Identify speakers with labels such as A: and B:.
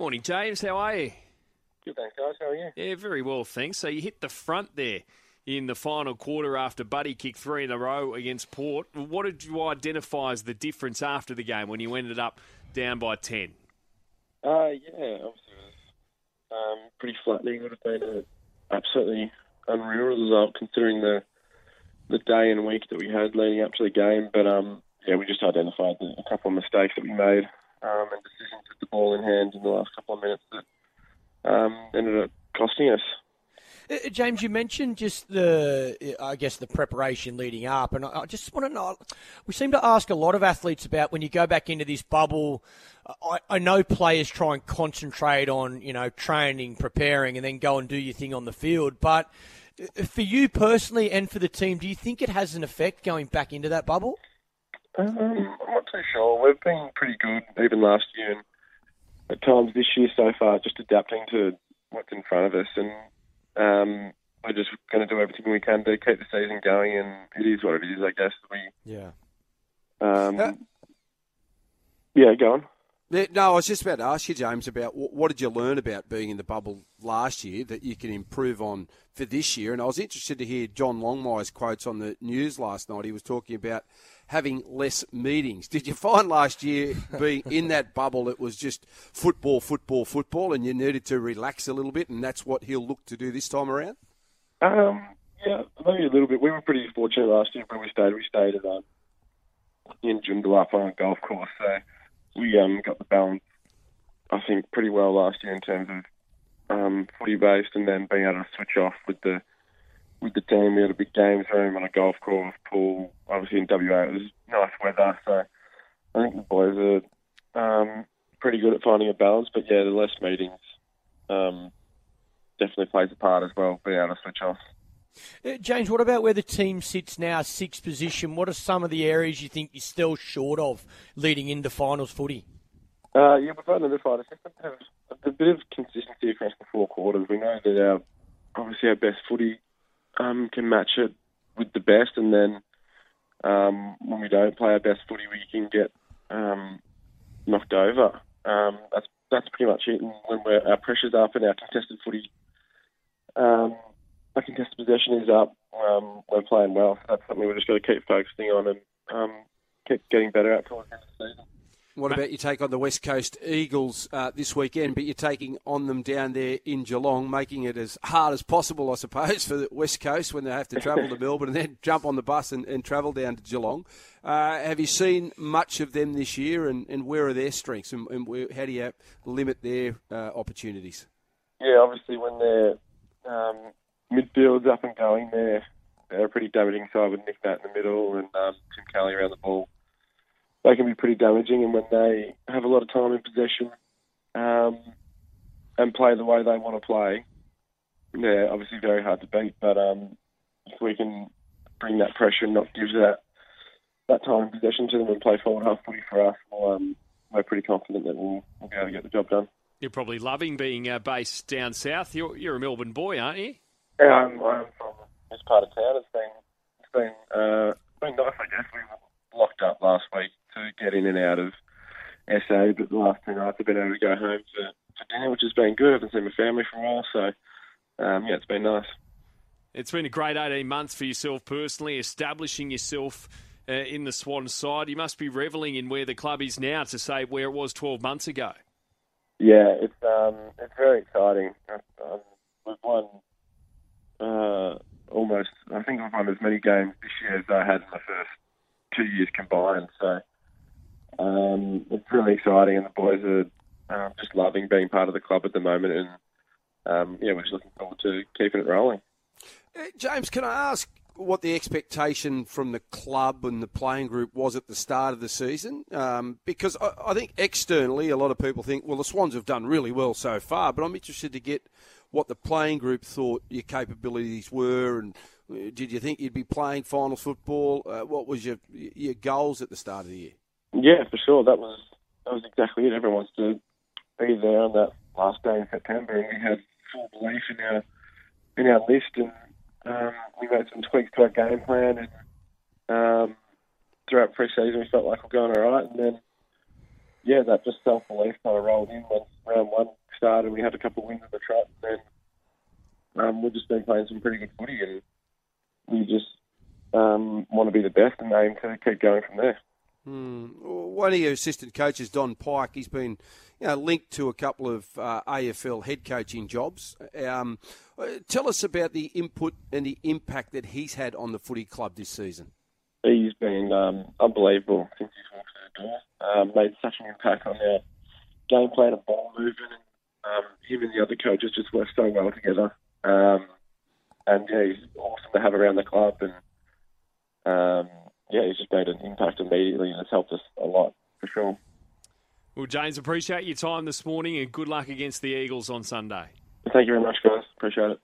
A: Morning, James. How are you?
B: Good, thanks, guys. How are you?
A: Yeah, very well, thanks. So you hit the front there in the final quarter after Buddy kicked three in a row against Port. What did you identify as the difference after the game when you ended up down by 10?
B: Uh, yeah, obviously it was um, pretty flattening. It would have been an absolutely unreal result considering the the day and week that we had leading up to the game. But um, yeah, we just identified the, a couple of mistakes that we made um, and decisions with the ball in hand in the last couple of minutes that um, ended up costing us.
C: Uh, James, you mentioned just the, I guess, the preparation leading up, and I just want to know. We seem to ask a lot of athletes about when you go back into this bubble. I, I know players try and concentrate on, you know, training, preparing, and then go and do your thing on the field. But uh, for you personally and for the team, do you think it has an effect going back into that bubble?
B: Um, I'm not too sure. We've been pretty good even last year, and at times this year so far, just adapting to what's in front of us and um, we're just going to do everything we can to keep the season going, and it is what it is, I guess. We
C: yeah,
B: um, uh, yeah, go on.
D: No, I was just about to ask you, James, about what did you learn about being in the bubble last year that you can improve on for this year? And I was interested to hear John Longmire's quotes on the news last night. He was talking about having less meetings. Did you find last year being in that bubble it was just football, football, football, and you needed to relax a little bit, and that's what he'll look to do this time around?
B: Um, yeah, maybe a little bit. We were pretty fortunate last year where we stayed. We stayed at um, in Joondalup on a golf course, so we um, got the balance, I think, pretty well last year in terms of um, footy based, and then being able to switch off with the with the team. We had a big games room on a golf course, pool. Obviously in WA it was nice weather, so I think the boys are um, pretty good at finding a balance. But yeah, the less meetings um, definitely plays a part as well. Being able to switch off.
C: Uh, James, what about where the team sits now, sixth position? What are some of the areas you think you're still short of leading into finals footy?
B: Uh, yeah, we've identified a, bit of consistency across the four quarters. We know that our obviously our best footy um, can match it with the best, and then um, when we don't play our best footy, we can get um, knocked over. Um, that's that's pretty much it. And when our pressure's up and our contested footy, um, our contested possession is up, um, we're playing well. So that's something we're just got to keep focusing on and um, keep getting better at towards the end of the season.
D: What about you take on the West Coast Eagles uh, this weekend, but you're taking on them down there in Geelong, making it as hard as possible, I suppose, for the West Coast when they have to travel to Melbourne and then jump on the bus and, and travel down to Geelong. Uh, have you seen much of them this year, and, and where are their strengths, and, and where, how do you limit their uh, opportunities?
B: Yeah, obviously when their um, midfield's up and going, they're, they're a pretty damaging side with Nic Nat in the middle and um, Tim Kelly around the ball they can be pretty damaging. And when they have a lot of time in possession um, and play the way they want to play, they're obviously very hard to beat. But um, if we can bring that pressure and not give that that time in possession to them and play forward half footy for us, well, um, we're pretty confident that we'll, we'll be able to get the job done.
A: You're probably loving being uh, based down south. You're, you're a Melbourne boy, aren't
B: you? Yeah, I'm, I'm from this part of town. It's been it's been uh, been nice, I guess. We were locked up last week to get in and out of SA, but the last two nights I've been able to go home for, for dinner, which has been good. I haven't seen my family for a while, so um, yeah, it's been nice.
A: It's been a great 18 months for yourself personally, establishing yourself uh, in the Swan side. You must be revelling in where the club is now to say where it was 12 months ago.
B: Yeah, it's um, it's very exciting. Um, we've won uh, almost, I think I've won as many games this year as I had in the first two years combined. So um, it's really exciting, and the boys are um, just loving being part of the club at the moment, and um, yeah, we're just looking forward to keeping it rolling.
D: Uh, James, can I ask what the expectation from the club and the playing group was at the start of the season? Um, because I, I, think externally, a lot of people think, well, the Swans have done really well so far, but I'm interested to get what the playing group thought your capabilities were and uh, did you think you'd be playing finals football? Uh, what was your your goals at the start of the year?
B: Yeah, for sure. That was that was exactly it. Everyone wants to be there on that last day in September, and we had full belief in our in our list, and um, we made some tweaks to our game plan, and um, throughout pre-season we felt like we're going all right, and then yeah, that just self belief kind of rolled in once round one started. We had a couple of wins in the trot, and then um, we've just been playing some pretty good footy, and we just um, want to be the best and aim to keep going from there.
D: Mm. One of your assistant coaches, Don Pyke, he's been you know, linked to a couple of uh, AFL head coaching jobs. Um, uh, tell us about the input and the impact that he's had on the footy club this season.
B: He's been um, unbelievable since he's walked through the door. Um, made such an impact on our game plan and ball movement. And, um, him and the other coaches just work so well together. Um, and yeah, he's awesome to have around the club. And um, yeah, he's just made an impact immediately and it's helped us a lot for sure.
A: Well, James, appreciate your time this morning and good luck against the Eagles on Sunday.
B: Thank you very much, guys. Appreciate it.